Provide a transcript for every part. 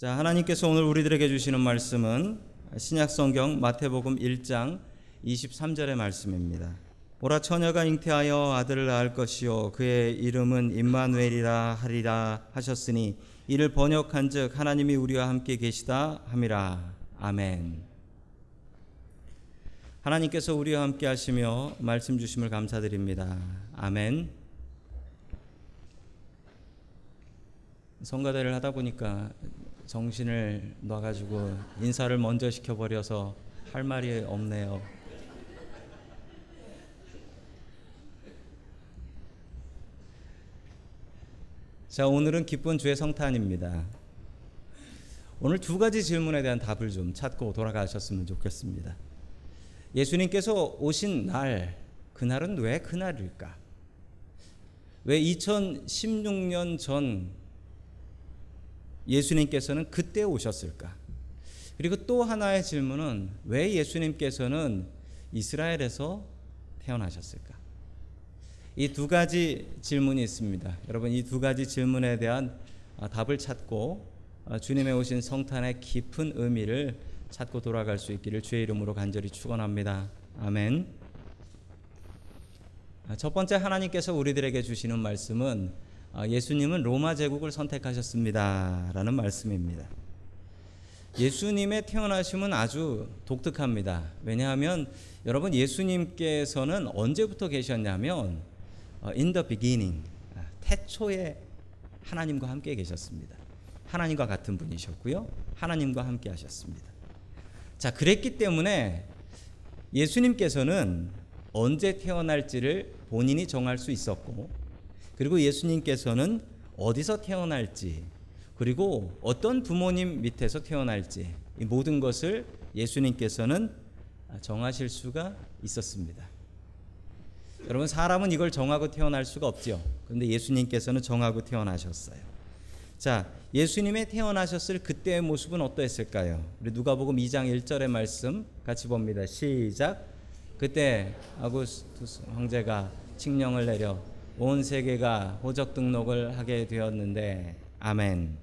자, 하나님께서 오늘 우리들에게 주시는 말씀은 신약 성경 마태복음 1장 23절의 말씀입니다. 보라 처녀가 잉태하여 아들을 낳을 것이요 그의 이름은 임마누엘이라 하리라 하셨으니 이를 번역한즉 하나님이 우리와 함께 계시다 함이라. 아멘. 하나님께서 우리와 함께 하시며 말씀 주심을 감사드립니다. 아멘. 성가대를 하다 보니까 정신을 놔가지고 인사를 먼저 시켜버려서 할 말이 없네요. 자, 오늘은 기쁜 주의 성탄입니다. 오늘 두 가지 질문에 대한 답을 좀 찾고 돌아가셨으면 좋겠습니다. 예수님께서 오신 날, 그날은 왜 그날일까? 왜 2016년 전 예수님께서는 그때 오셨을까? 그리고 또 하나의 질문은 왜 예수님께서는 이스라엘에서 태어나셨을까? 이 두 가지 질문이 있습니다. 여러분 이 두 가지 질문에 대한 답을 찾고 주님의 오신 성탄의 깊은 의미를 찾고 돌아갈 수 있기를 주의 이름으로 간절히 축원합니다. 아멘. 첫 번째 하나님께서 우리들에게 주시는 말씀은 예수님은 로마 제국을 선택하셨습니다라는 말씀입니다. 예수님의 태어나심은 아주 독특합니다. 왜냐하면 여러분 예수님께서는 언제부터 계셨냐면 in the beginning 태초에 하나님과 함께 계셨습니다. 하나님과 같은 분이셨고요. 하나님과 함께 하셨습니다. 자, 그랬기 때문에 예수님께서는 언제 태어날지를 본인이 정할 수 있었고 그리고 예수님께서는 어디서 태어날지 그리고 어떤 부모님 밑에서 태어날지 이 모든 것을 예수님께서는 정하실 수가 있었습니다. 여러분 사람은 이걸 정하고 태어날 수가 없죠. 그런데 예수님께서는 정하고 태어나셨어요. 자, 예수님의 태어나셨을 그때의 모습은 어떠했을까요? 우리 누가복음 2장 1절의 말씀 같이 봅니다. 시작. 그때 아구스투스 황제가 칙령을 내려 온 세계가 호적 등록을 하게 되었는데 아멘.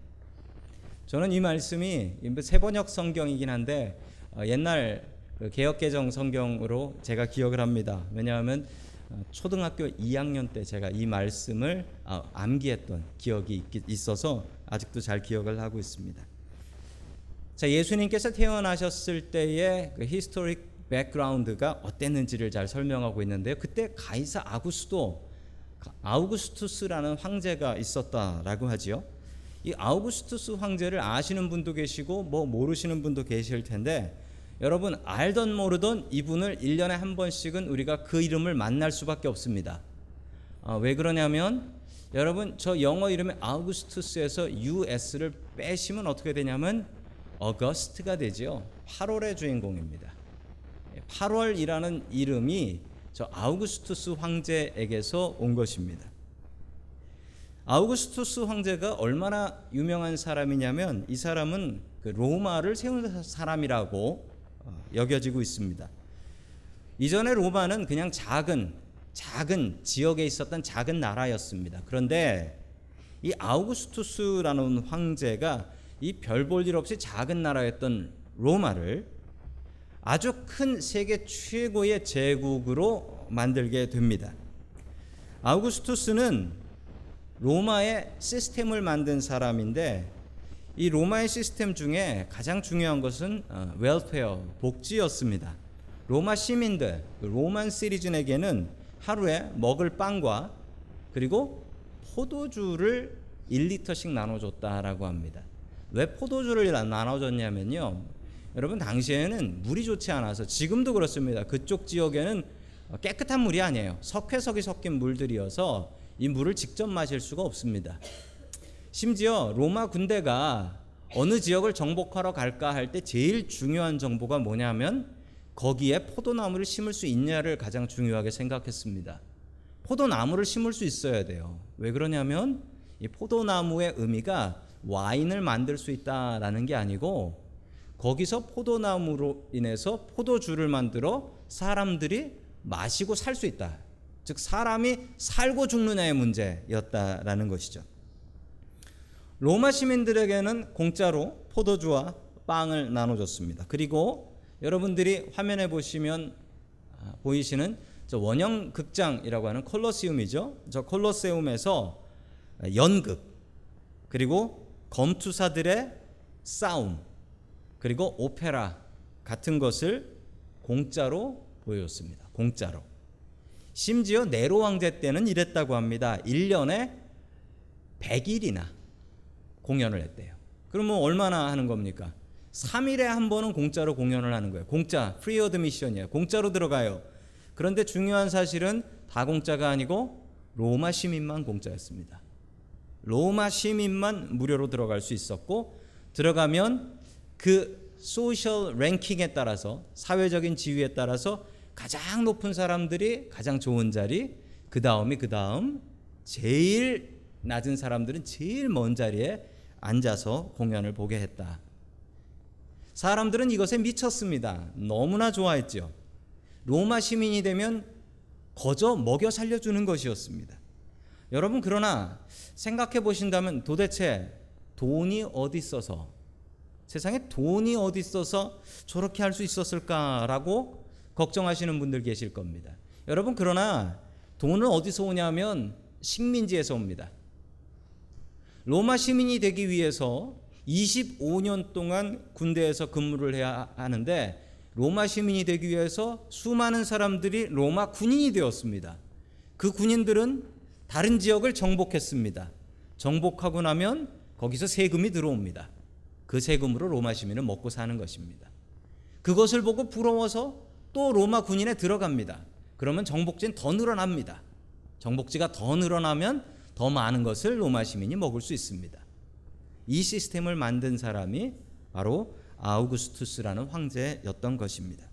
저는 이 말씀이 세번역 성경이긴 한데 옛날 개혁 개정 성경으로 제가 기억을 합니다. 왜냐하면 초등학교 2학년 때 제가 이 말씀을 암기했던 기억이 있어서 아직도 잘 기억을 하고 있습니다. 자, 예수님께서 태어나셨을 때의 그 historic background가 어땠는지를 잘 설명하고 있는데요. 그때 가이사 아구스도 아우구스투스라는 황제가 있었다라고 하지요. 이 아우구스투스 황제를 아시는 분도 계시고 뭐 모르시는 분도 계실 텐데 여러분 알던 모르던 이분을 1년에 한 번씩은 우리가 그 이름을 만날 수밖에 없습니다. 아, 왜 그러냐면 여러분 저 영어 이름의 아우구스투스에서 US를 빼시면 어떻게 되냐면 어거스트가 되죠. 8월의 주인공입니다. 8월이라는 이름이 저 아우구스투스 황제에게서 온 것입니다. 아우구스투스 황제가 얼마나 유명한 사람이냐면 이 사람은 그 로마를 세운 사람이라고 여겨지고 있습니다. 이전에 로마는 그냥 작은 작은 지역에 있었던 작은 나라였습니다. 그런데 이 아우구스투스라는 황제가 이 별 볼 일 없이 작은 나라였던 로마를 아주 큰 세계 최고의 제국으로 만들게 됩니다. 아우구스투스는 로마의 시스템을 만든 사람인데 이 로마의 시스템 중에 가장 중요한 것은 웰페어 복지였습니다. 로마 시민들 로만 시리즌에게는 하루에 먹을 빵과 그리고 포도주를 1리터씩 나눠줬다라고 합니다. 왜 포도주를 나눠줬냐면요. 여러분 당시에는 물이 좋지 않아서 지금도 그렇습니다. 그쪽 지역에는 깨끗한 물이 아니에요. 석회석이 섞인 물들이어서 이 물을 직접 마실 수가 없습니다. 심지어 로마 군대가 어느 지역을 정복하러 갈까 할 때 제일 중요한 정보가 뭐냐면 거기에 포도나무를 심을 수 있냐를 가장 중요하게 생각했습니다. 포도나무를 심을 수 있어야 돼요. 왜 그러냐면 이 포도나무의 의미가 와인을 만들 수 있다라는 게 아니고 거기서 포도나무로 인해서 포도주를 만들어 사람들이 마시고 살 수 있다. 즉 사람이 살고 죽느냐의 문제였다라는 것이죠. 로마 시민들에게는 공짜로 포도주와 빵을 나눠줬습니다. 그리고 여러분들이 화면에 보시면 아, 보이시는 저 원형 극장이라고 하는 콜로세움이죠. 저 콜로세움에서 연극 그리고 검투사들의 싸움 그리고 오페라 같은 것을 공짜로 보여줬습니다. 공짜로. 심지어 네로 왕제 때는 이랬다고 합니다. 1년에 100일이나 공연을 했대요. 그러면 얼마나 하는 겁니까? 3일에 한 번은 공짜로 공연을 하는 거예요. 공짜, free admission이에요. 공짜로 들어가요. 그런데 중요한 사실은 다 공짜가 아니고 로마 시민만 공짜였습니다. 로마 시민만 무료로 들어갈 수 있었고 들어가면 그 social ranking에 따라서 사회적인 지위에 따라서 가장 높은 사람들이 가장 좋은 자리, 그 다음이 그 다음 제일 낮은 사람들은 제일 먼 자리에 앉아서 공연을 보게 했다. 사람들은 이것에 미쳤습니다. 너무나 좋아했죠. 로마 시민이 되면 거저 먹여 살려주는 것이었습니다. 여러분 그러나 생각해 보신다면 도대체 돈이 어디 있어서 세상에 돈이 어디 있어서 저렇게 할 수 있었을까라고 걱정하시는 분들 계실 겁니다. 여러분 그러나 돈은 어디서 오냐면 식민지에서 옵니다. 로마 시민이 되기 위해서 25년 동안 군대에서 근무를 해야 하는데 로마 시민이 되기 위해서 수많은 사람들이 로마 군인이 되었습니다. 그 군인들은 다른 지역을 정복했습니다. 정복하고 나면 거기서 세금이 들어옵니다. 그 세금으로 로마 시민은 먹고 사는 것입니다. 그것을 보고 부러워서 또 로마 군인에 들어갑니다. 그러면 정복지는 더 늘어납니다. 정복지가 더 늘어나면 더 많은 것을 로마 시민이 먹을 수 있습니다. 이 시스템을 만든 사람이 바로 아우구스투스라는 황제였던 것입니다.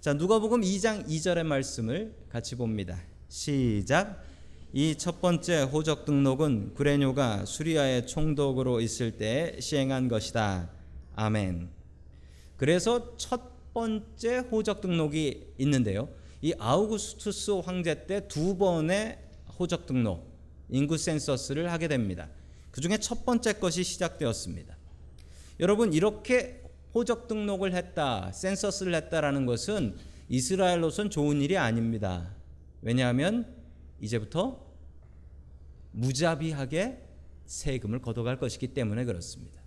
자, 누가복음 2장 2절의 말씀을 같이 봅니다. 시작. 이 첫 번째 호적 등록은 구레뇨가 수리아의 총독으로 있을 때 시행한 것이다. 아멘. 그래서 첫 번째 호적 등록이 있는데요. 이 아우구스투스 황제 때 두 번의 호적 등록, 인구 센서스를 하게 됩니다. 그 중에 첫 번째 것이 시작되었습니다. 여러분 이렇게 호적 등록을 했다, 센서스를 했다라는 것은 이스라엘로선 좋은 일이 아닙니다. 왜냐하면 이제부터 무자비하게 세금을 걷어갈 것이기 때문에 그렇습니다.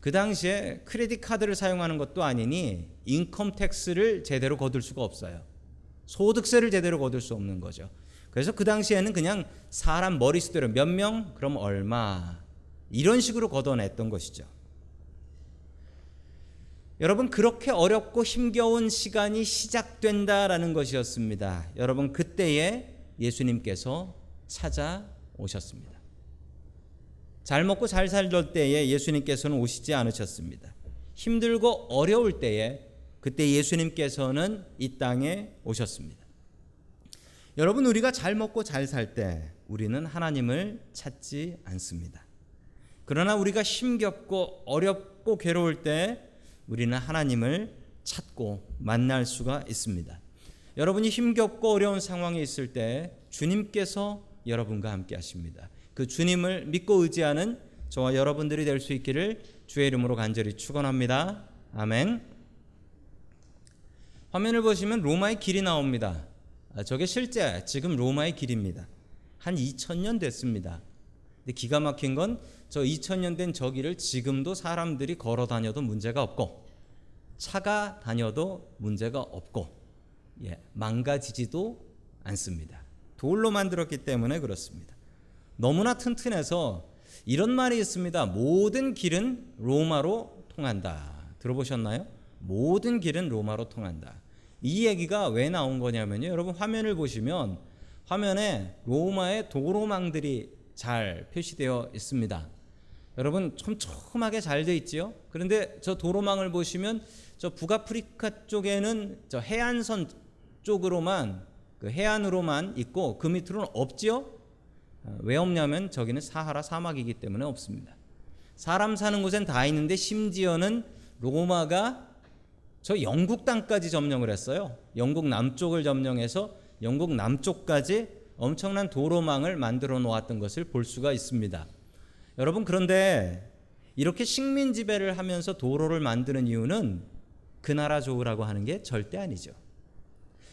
그 당시에 크레딧 카드를 사용하는 것도 아니니 인컴 텍스를 제대로 거둘 수가 없어요. 소득세를 제대로 거둘 수 없는 거죠. 그래서 그 당시에는 그냥 사람 머리수대로 몇 명, 그럼 얼마 이런 식으로 걷어냈던 것이죠. 여러분 그렇게 어렵고 힘겨운 시간이 시작된다라는 것이었습니다. 여러분 그때에 예수님께서 찾아 오셨습니다. 잘 먹고 잘 살던 때에 예수님께서는 오시지 않으셨습니다. 힘들고 어려울 때에 그때 예수님께서는 이 땅에 오셨습니다. 여러분 우리가 잘 먹고 잘 살 때 우리는 하나님을 찾지 않습니다. 그러나 우리가 힘겹고 어렵고 괴로울 때 우리는 하나님을 찾고 만날 수가 있습니다. 여러분이 힘겹고 어려운 상황에 있을 때 주님께서 여러분과 함께 하십니다. 그 주님을 믿고 의지하는 저와 여러분들이 될 수 있기를 주의 이름으로 간절히 축원합니다. 아멘. 화면을 보시면 로마의 길이 나옵니다. 아, 저게 실제 지금 로마의 길입니다. 한 2000년 됐습니다. 근데 기가 막힌 건 저 2000년 된 저 길을 지금도 사람들이 걸어 다녀도 문제가 없고 차가 다녀도 문제가 없고 예, 망가지지도 않습니다. 돌로 만들었기 때문에 그렇습니다. 너무나 튼튼해서 이런 말이 있습니다. 모든 길은 로마로 통한다. 들어보셨나요? 모든 길은 로마로 통한다. 이 얘기가 왜 나온 거냐면요. 여러분 화면을 보시면 화면에 로마의 도로망들이 잘 표시되어 있습니다. 여러분 촘촘하게 잘 돼 있지요. 그런데 저 도로망을 보시면 저 북아프리카 쪽에는 저 해안선 쪽으로만 그 해안으로만 있고 그 밑으로는 없지요. 어, 왜 없냐면 저기는 사하라 사막이기 때문에 없습니다. 사람 사는 곳엔 다 있는데 심지어는 로마가 저 영국 땅까지 점령을 했어요. 영국 남쪽을 점령해서 영국 남쪽까지 엄청난 도로망을 만들어 놓았던 것을 볼 수가 있습니다. 여러분 그런데 이렇게 식민 지배를 하면서 도로를 만드는 이유는 그 나라 좋으라고 하는 게 절대 아니죠.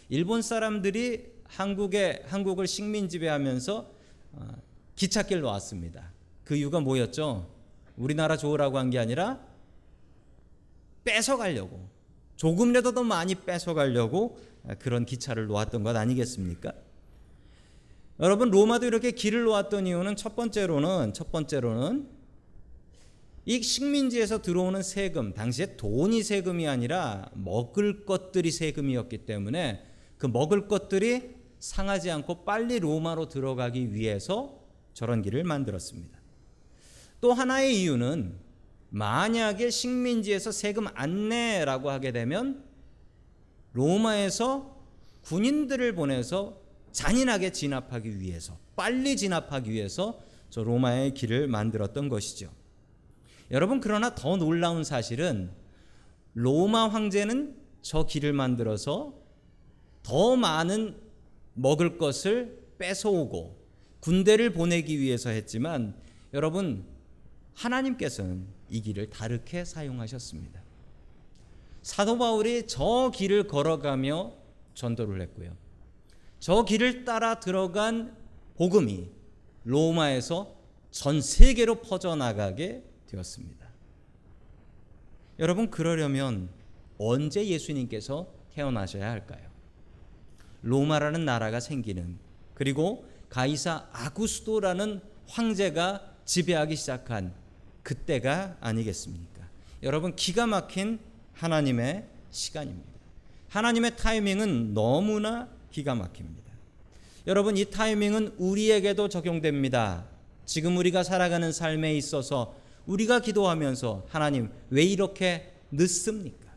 일본 사람들이 한국에 한국을 식민 지배하면서 어, 기찻길 놓았습니다. 그 이유가 뭐였죠? 우리나라 좋으라고 한 게 아니라 뺏어가려고 조금이라도 더 많이 뺏어가려고 그런 기차를 놓았던 것 아니겠습니까? 여러분 로마도 이렇게 길을 놓았던 이유는 첫 번째로는 첫 번째로는 이 식민지에서 들어오는 세금 당시에 돈이 세금이 아니라 먹을 것들이 세금이었기 때문에 그 먹을 것들이 상하지 않고 빨리 로마로 들어가기 위해서 저런 길을 만들었습니다. 또 하나의 이유는 만약에 식민지에서 세금 안 내라고 하게 되면 로마에서 군인들을 보내서 잔인하게 진압하기 위해서 빨리 진압하기 위해서 저 로마의 길을 만들었던 것이죠. 여러분 그러나 더 놀라운 사실은 로마 황제는 저 길을 만들어서 더 많은 먹을 것을 뺏어오고 군대를 보내기 위해서 했지만 여러분 하나님께서는 이 길을 다르게 사용하셨습니다. 사도 바울이 저 길을 걸어가며 전도를 했고요. 저 길을 따라 들어간 복음이 로마에서 전 세계로 퍼져나가게 되었습니다. 여러분 그러려면 언제 예수님께서 태어나셔야 할까요? 로마라는 나라가 생기는 그리고 가이사 아구스도라는 황제가 지배하기 시작한 그때가 아니겠습니까? 여러분 기가 막힌 하나님의 시간입니다. 하나님의 타이밍은 너무나 기가 막힙니다. 여러분 이 타이밍은 우리에게도 적용됩니다. 지금 우리가 살아가는 삶에 있어서 우리가 기도하면서 하나님 왜 이렇게 늦습니까?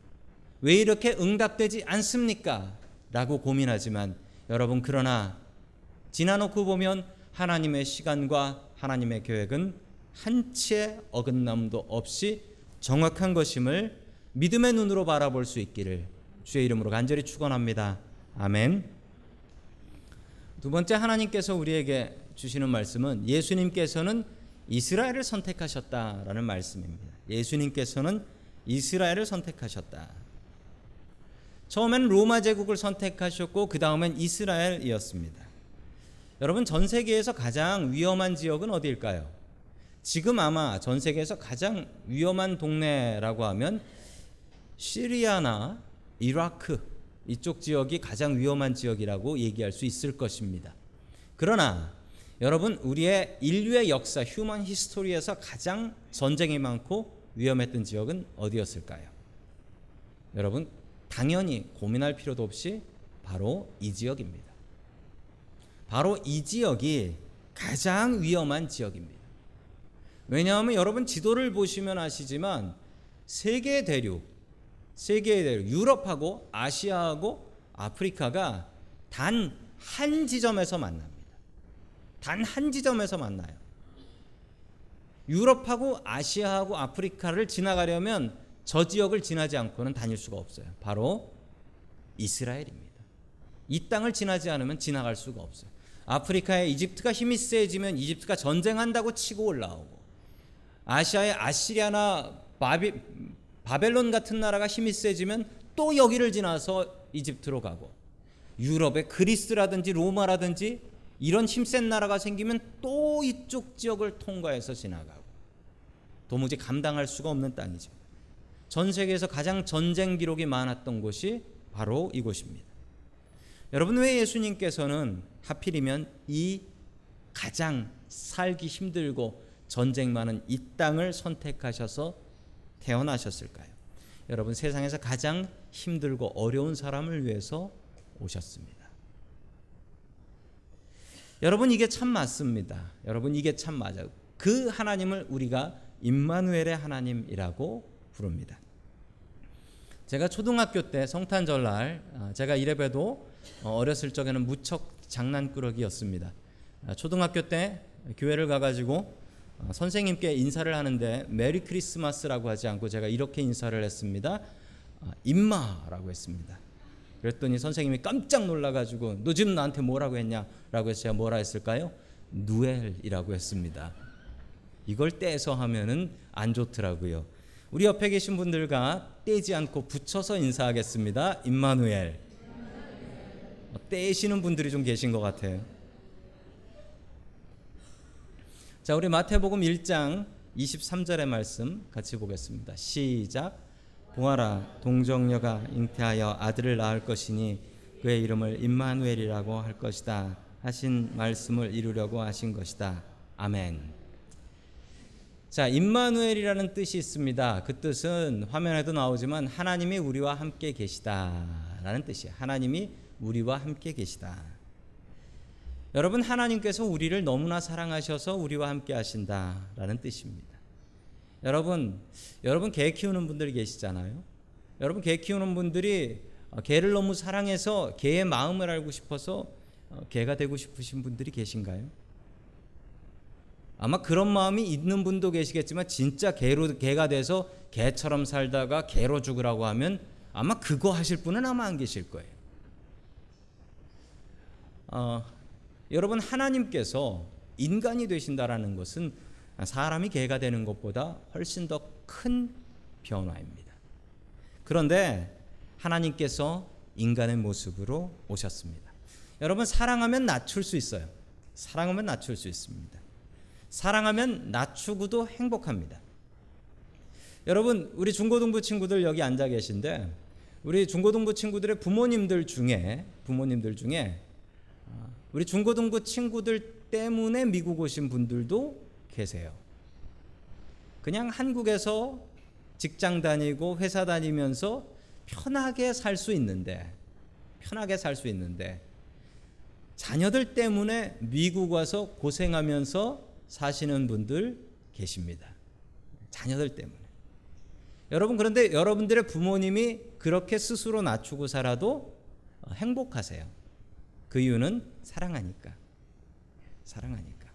왜 이렇게 응답되지 않습니까? 라고 고민하지만 여러분 그러나 지나놓고 보면 하나님의 시간과 하나님의 계획은 한치의 어긋남도 없이 정확한 것임을 믿음의 눈으로 바라볼 수 있기를 주의 이름으로 간절히 축원합니다. 아멘. 두 번째 하나님께서 우리에게 주시는 말씀은 예수님께서는 이스라엘을 선택하셨다라는 말씀입니다. 예수님께서는 이스라엘을 선택하셨다. 처음엔 로마 제국을 선택하셨고 그 다음엔 이스라엘이었습니다. 여러분 전 세계에서 가장 위험한 지역은 어디일까요? 지금 아마 전 세계에서 가장 위험한 동네라고 하면 시리아나 이라크 이쪽 지역이 가장 위험한 지역이라고 얘기할 수 있을 것입니다. 그러나 여러분 우리의 인류의 역사 human history에서 가장 전쟁이 많고 위험했던 지역은 어디였을까요? 여러분 당연히 고민할 필요도 없이 바로 이 지역입니다. 바로 이 지역이 가장 위험한 지역입니다. 왜냐하면 여러분 지도를 보시면 아시지만 세계 대륙, 세계 대륙, 유럽하고 아시아하고 아프리카가 단 한 지점에서 만납니다. 단 한 지점에서 만나요. 유럽하고 아시아하고 아프리카를 지나가려면 저 지역을 지나지 않고는 다닐 수가 없어요. 바로 이스라엘입니다. 이 땅을 지나지 않으면 지나갈 수가 없어요. 아프리카의 이집트가 힘이 세지면 이집트가 전쟁한다고 치고 올라오고 아시아의 아시리아나 바비, 바벨론 같은 나라가 힘이 세지면 또 여기를 지나서 이집트로 가고 유럽의 그리스라든지 로마라든지 이런 힘센 나라가 생기면 또 이쪽 지역을 통과해서 지나가고 도무지 감당할 수가 없는 땅이죠. 전 세계에서 가장 전쟁 기록이 많았던 곳이 바로 이곳입니다. 여러분 왜 예수님께서는 하필이면 이 가장 살기 힘들고 전쟁 많은 이 땅을 선택하셔서 태어나셨을까요? 여러분 세상에서 가장 힘들고 어려운 사람을 위해서 오셨습니다. 여러분 이게 참 맞습니다. 여러분 이게 참 맞아요. 그 하나님을 우리가 임마누엘의 하나님이라고 부릅니다. 제가 초등학교 때 성탄절날 아, 제가 이래봬도 어, 어렸을 적에는 무척 장난꾸러기였습니다. 아, 초등학교 때 교회를 가가지고 어, 선생님께 인사를 하는데 메리 크리스마스라고 하지 않고 제가 이렇게 인사를 했습니다. 임마라고 아, 했습니다. 그랬더니 선생님이 깜짝 놀라가지고 너 지금 나한테 뭐라고 했냐라고 해서 제가 뭐라 했을까요? 누엘이라고 했습니다. 이걸 떼서 하면은 안 좋더라고요. 우리 옆에 계신 분들과 떼지 않고 붙여서 인사하겠습니다. 임마누엘. 떼시는 분들이 좀 계신 것 같아요. 자, 우리 마태복음 1장 23절의 말씀 같이 보겠습니다. 시작. 보아라, 동정녀가 잉태하여 아들을 낳을 것이니 그의 이름을 임마누엘이라고 할 것이다. 하신 말씀을 이루려고 하신 것이다. 아멘. 자, 임마누엘이라는 뜻이 있습니다. 그 뜻은 화면에도 나오지만 하나님이 우리와 함께 계시다라는 뜻이에요. 하나님이 우리와 함께 계시다. 여러분 하나님께서 우리를 너무나 사랑하셔서 우리와 함께 하신다라는 뜻입니다. 여러분 여러분 개 키우는 분들이 계시잖아요. 여러분 개 키우는 분들이 어, 개를 너무 사랑해서 개의 마음을 알고 싶어서 어, 개가 되고 싶으신 분들이 계신가요? 아마 그런 마음이 있는 분도 계시겠지만 진짜 개로 개가 돼서 개처럼 살다가 개로 죽으라고 하면 아마 그거 하실 분은 아마 안 계실 거예요. 어, 여러분 하나님께서 인간이 되신다라는 것은 사람이 개가 되는 것보다 훨씬 더 큰 변화입니다. 그런데 하나님께서 인간의 모습으로 오셨습니다. 여러분 사랑하면 낮출 수 있어요. 사랑하면 낮출 수 있습니다. 사랑하면 낮추고도 행복합니다. 여러분 우리 중고등부 친구들 여기 앉아 계신데 우리 중고등부 친구들의 부모님들 중에 부모님들 중에 우리 중고등부 친구들 때문에 미국 오신 분들도 계세요. 그냥 한국에서 직장 다니고 회사 다니면서 편하게 살 수 있는데 편하게 살 수 있는데 자녀들 때문에 미국 와서 고생하면서 사시는 분들 계십니다. 자녀들 때문에. 여러분 그런데 여러분들의 부모님이 그렇게 스스로 낮추고 살아도 행복하세요. 그 이유는 사랑하니까. 사랑하니까.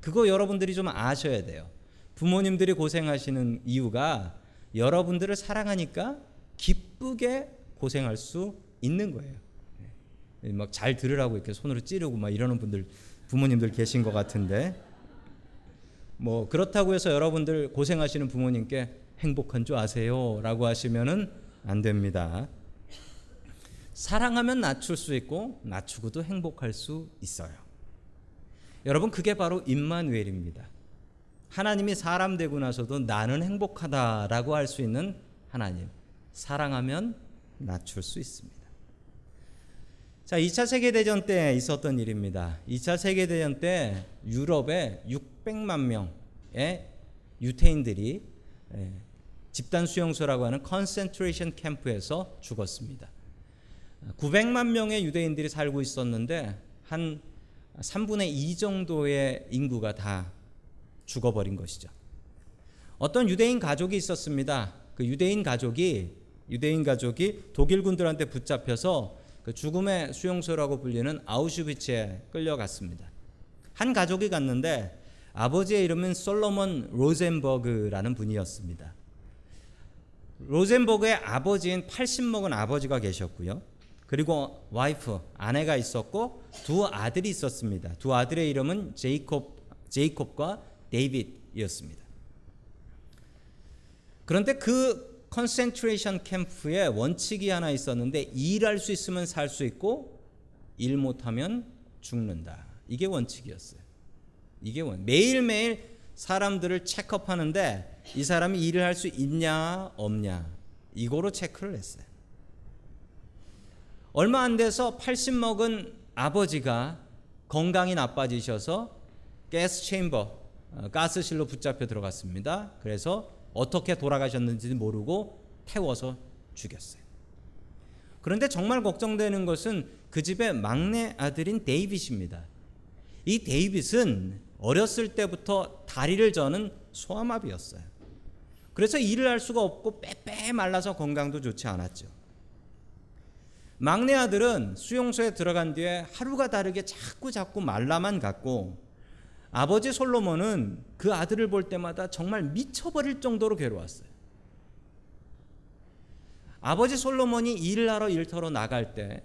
그거 여러분들이 좀 아셔야 돼요. 부모님들이 고생하시는 이유가 여러분들을 사랑하니까 기쁘게 고생할 수 있는 거예요. 네. 막잘 들으라고 이렇게 손으로 찌르고 막 이러는 분들 부모님들 계신 것 같은데 뭐 그렇다고 해서 여러분들 고생하시는 부모님께 행복한 줄 아세요라고 하시면은 안 됩니다. 사랑하면 낮출 수 있고 낮추고도 행복할 수 있어요. 여러분 그게 바로 임마누엘입니다. 하나님이 사람 되고 나서도 나는 행복하다라고 할 수 있는 하나님. 사랑하면 낮출 수 있습니다. 자, 2차 세계 대전 때 있었던 일입니다. 2차 세계 대전 때 유럽에 600만 명의 유태인들이 예, 집단 수용소라고 하는 concentration camp에서 죽었습니다. 900만 명의 유대인들이 살고 있었는데 한 3분의 2 정도의 인구가 다 죽어버린 것이죠. 어떤 유대인 가족이 있었습니다. 그 유대인 가족이 유대인 가족이 독일군들한테 붙잡혀서 그 죽음의 수용소라고 불리는 아우슈비츠에 끌려갔습니다. 한 가족이 갔는데 아버지의 이름은 솔로몬 로젠버그라는 분이었습니다. 로젠버그의 아버지인 80 먹은 아버지가 계셨고요. 그리고 와이프 아내가 있었고 두 아들이 있었습니다. 두 아들의 이름은 제이콥 제이콥과 데이빗이었습니다. 그런데 그 concentration camp에 원칙이 하나 있었는데 일할 수 있으면 살 수 있고 일 못하면 죽는다. 이게 원칙이었어요. 이게 원 매일매일 사람들을 체크업하는데 이 사람이 일을 할 수 있냐 없냐 이거로 체크를 했어요. 얼마 안 돼서 80 먹은 아버지가 건강이 나빠지셔서 가스 체인버 어, 가스실로 붙잡혀 들어갔습니다. 그래서 어떻게 돌아가셨는지 모르고 태워서 죽였어요. 그런데 정말 걱정되는 것은 그 집의 막내 아들인 데이빗입니다. 이 데이빗은 어렸을 때부터 다리를 저는 소아마비였어요. 그래서 일을 할 수가 없고 빼빼 말라서 건강도 좋지 않았죠. 막내 아들은 수용소에 들어간 뒤에 하루가 다르게 자꾸 자꾸 말라만 갔고 아버지 솔로몬은 그 아들을 볼 때마다 정말 미쳐버릴 정도로 괴로웠어요. 아버지 솔로몬이 일을 하러 일터로 나갈 때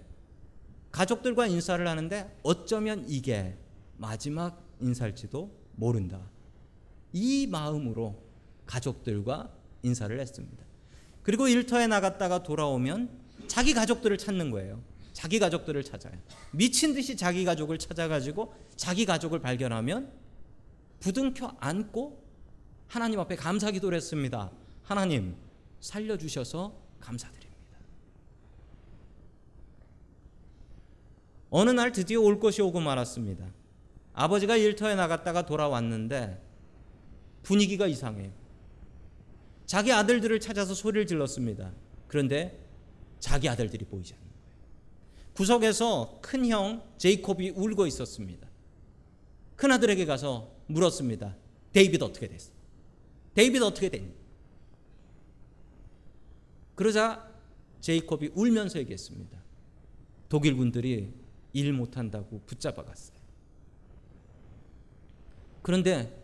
가족들과 인사를 하는데 어쩌면 이게 마지막 인사일지도 모른다. 이 마음으로 가족들과 인사를 했습니다. 그리고 일터에 나갔다가 돌아오면 자기 가족들을 찾는 거예요. 자기 가족들을 찾아요. 미친 듯이 자기 가족을 찾아가지고 자기 가족을 발견하면 부둥켜 안고 하나님 앞에 감사 기도를 했습니다. 하나님 살려주셔서 감사드립니다. 어느 날 드디어 올 것이 오고 말았습니다. 아버지가 일터에 나갔다가 돌아왔는데 분위기가 이상해요. 자기 아들들을 찾아서 소리를 질렀습니다. 그런데 자기 아들들이 보이지 거예요. 구석에서 큰 형 제이콥이 울고 있었습니다. 큰 아들에게 가서 물었습니다. 데이비드 어떻게 됐어? 데이비드 어떻게 됐니? 그러자 제이콥이 울면서 얘기했습니다. 독일 군들이 일 못한다고 붙잡아 갔어요. 그런데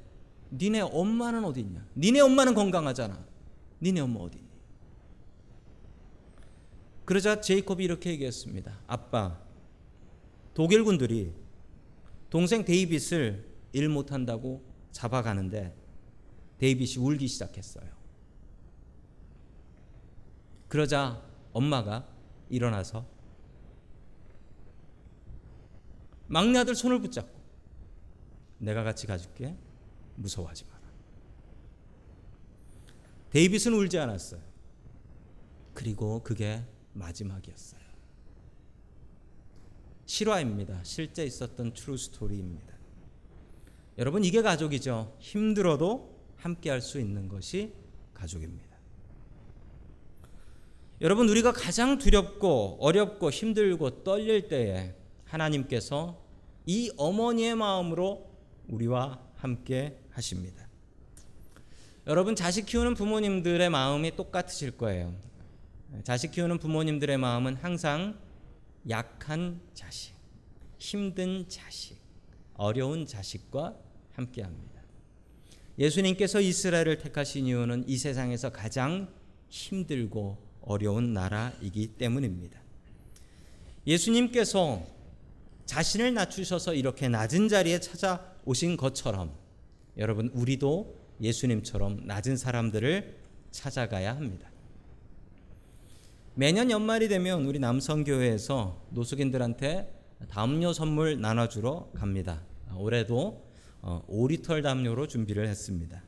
니네 엄마는 어디 있냐? 니네 엄마는 건강하잖아. 니네 엄마 어디 있니? 그러자 제이콥이 이렇게 얘기했습니다. 아빠, 독일 군들이 동생 데이빗을 일 못한다고 잡아가는데 데이빗이 울기 시작했어요. 그러자 엄마가 일어나서 막내 아들 손을 붙잡고 내가 같이 가줄게 무서워하지 마라. 데이빗은 울지 않았어요. 그리고 그게 마지막이었어요. 실화입니다. 실제 있었던 true story입니다. 여러분 이게 가족이죠. 힘들어도 함께 할 수 있는 것이 가족입니다. 여러분 우리가 가장 두렵고 어렵고 힘들고 떨릴 때에 하나님께서 이 어머니의 마음으로 우리와 함께 하십니다. 여러분 자식 키우는 부모님들의 마음이 똑같으실 거예요. 자식 키우는 부모님들의 마음은 항상 약한 자식, 힘든 자식, 어려운 자식과 함께 합니다. 예수님께서 이스라엘을 택하신 이유는 이 세상에서 가장 힘들고 어려운 나라이기 때문입니다. 예수님께서 자신을 낮추셔서 이렇게 낮은 자리에 찾아오신 것처럼 여러분 우리도 예수님처럼 낮은 사람들을 찾아가야 합니다. 매년 연말이 되면 우리 남성교회에서 노숙인들한테 담요 선물 나눠주러 갑니다. 올해도 5리터 담요로 준비를 했습니다.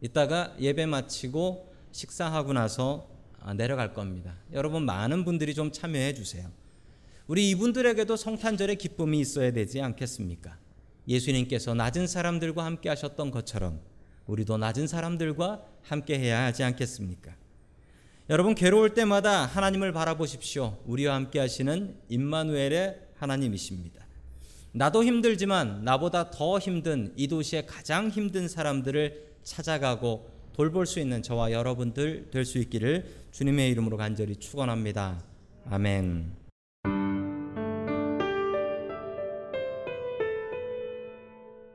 이따가 예배 마치고 식사하고 나서 내려갈 겁니다. 여러분 많은 분들이 좀 참여해 주세요. 우리 이분들에게도 성탄절의 기쁨이 있어야 되지 않겠습니까? 예수님께서 낮은 사람들과 함께 하셨던 것처럼 우리도 낮은 사람들과 함께 해야 하지 않겠습니까? 여러분 괴로울 때마다 하나님을 바라보십시오. 우리와 함께 하시는 임마누엘의 하나님이십니다. 나도 힘들지만 나보다 더 힘든 이 도시의 가장 힘든 사람들을 찾아가고 돌볼 수 있는 저와 여러분들 될 수 있기를 주님의 이름으로 간절히 축원합니다. 아멘.